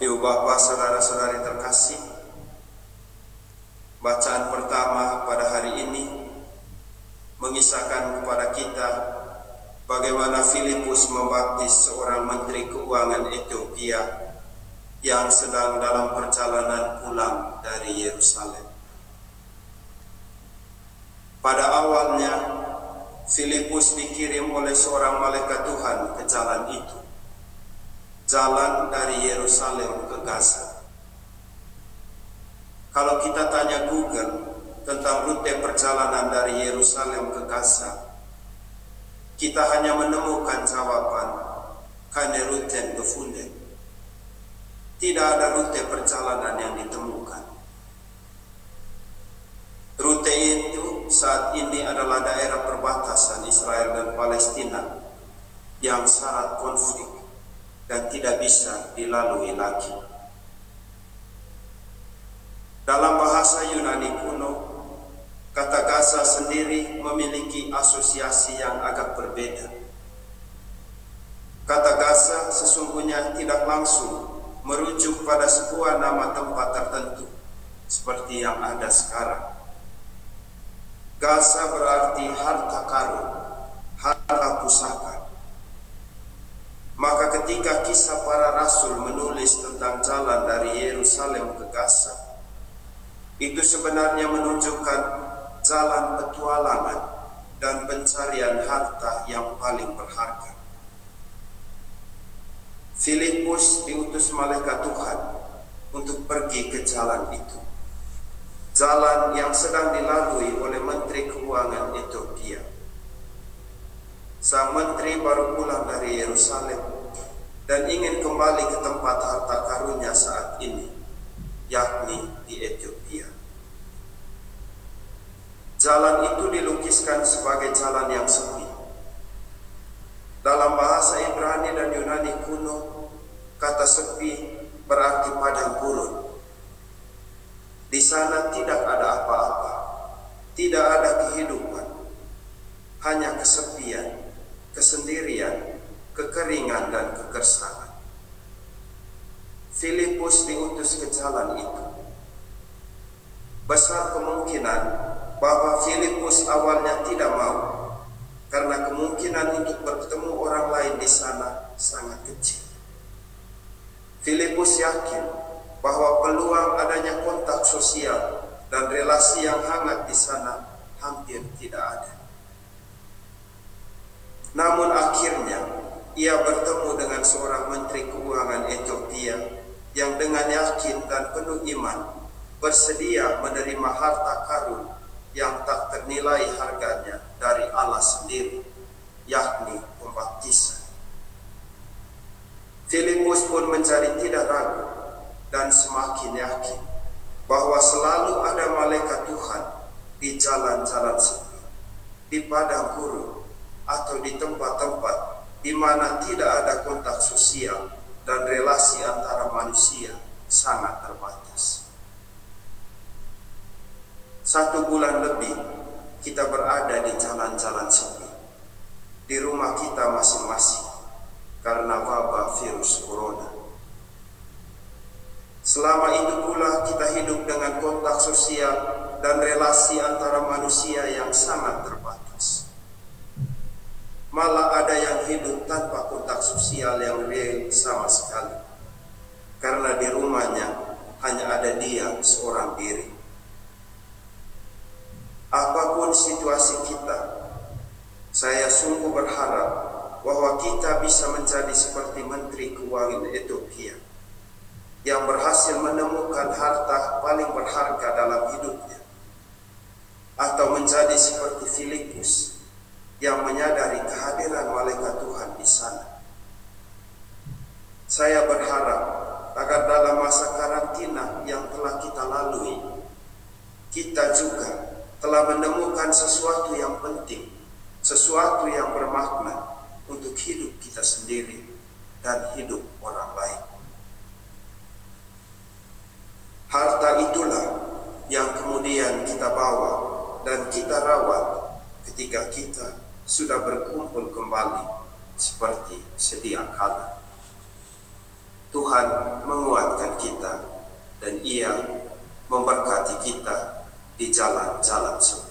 Ibu Bapak, saudara-saudari terkasih, bacaan pertama pada hari ini mengisahkan kepada kita bagaimana Filipus membaptis seorang menteri keuangan Ethiopia yang sedang dalam perjalanan pulang dari Yerusalem. Pada awalnya, Filipus dikirim oleh seorang malaikat Tuhan ke jalan itu jalan dari Yerusalem ke Gaza. Kalau kita tanya Google tentang rute perjalanan dari Yerusalem ke Gaza, kita hanya menemukan jawaban keine Routen gefunden. Tidak ada rute perjalanan yang ditemukan. Rute itu saat ini adalah daerah perbatasan Israel dan Palestina yang syarat konflik dan tidak bisa dilalui lagi. Dalam bahasa Yunani kuno, kata Gaza sendiri memiliki asosiasi yang agak berbeda. Kata Gaza sesungguhnya tidak langsung merujuk pada sebuah nama tempat tertentu seperti yang ada sekarang. Gaza berarti harta karun, harta pusaka. Ketika kisah para rasul menulis tentang jalan dari Yerusalem ke Gaza, itu sebenarnya menunjukkan jalan petualangan dan pencarian harta yang paling berharga. Filipus diutus malaikat Tuhan untuk pergi ke jalan itu. Jalan yang sedang dilalui oleh Menteri Keuangan Ethiopia Sang menteri baru pulang dari Yerusalem dan ingin kembali ke tempat harta karunnya saat ini, yakni di Ethiopia. Jalan itu dilukiskan sebagai jalan yang sepi. Dalam bahasa Ibrani dan Yunani kuno, kata sepi berarti padang gurun. Di sana tidak ada apa-apa, tidak ada kehidupan, hanya kesepian kesendirian, kekeringan, dan kegersangan. Filipus diutus ke jalan itu. Besar kemungkinan bahwa Filipus awalnya tidak mau, karena kemungkinan untuk bertemu orang lain di sana sangat kecil. Filipus yakin bahwa peluang adanya kontak sosial dan relasi yang hangat di sana hampir tidak ada. Namun akhirnya ia bertemu dengan seorang menteri keuangan Ethiopia yang dengan yakin dan penuh iman bersedia menerima harta karun yang tak ternilai harganya dari Allah sendiri, yakni pembaptisan. Filipus pun menjadi tidak ragu dan semakin yakin bahwa selalu ada malaikat Tuhan di jalan-jalan sepi, di padang gurun, atau di tempat-tempat di mana tidak ada kontak sosial dan relasi antara manusia sangat terbatas. Satu bulan lebih kita berada di jalan-jalan sepi, di rumah kita masing-masing karena wabah virus corona. Selama itu pula kita hidup dengan kontak sosial dan relasi antara manusia yang sangat terbatas malah ada yang hidup tanpa kontak sosial yang real sama sekali. Karena di rumahnya hanya ada dia seorang diri. Apa pun situasi kita, saya sungguh berharap bahwa kita bisa menjadi seperti Menteri Keuangan Ethiopia yang berhasil menemukan harta paling berharga dalam hidupnya atau menjadi seperti Filipus yang menyadari kehadiran malaikat Tuhan di sana. Saya berharap agar dalam masa karantina yang telah kita lalui, kita juga telah menemukan sesuatu yang penting, sesuatu yang bermakna untuk hidup kita sendiri dan hidup orang lain. Harta itulah yang kemudian kita bawa dan kita rawat ketika kita sudah berkumpul kembali seperti sedia kala. Tuhan menguatkan kita dan Ia memberkati kita di jalan-jalan semua.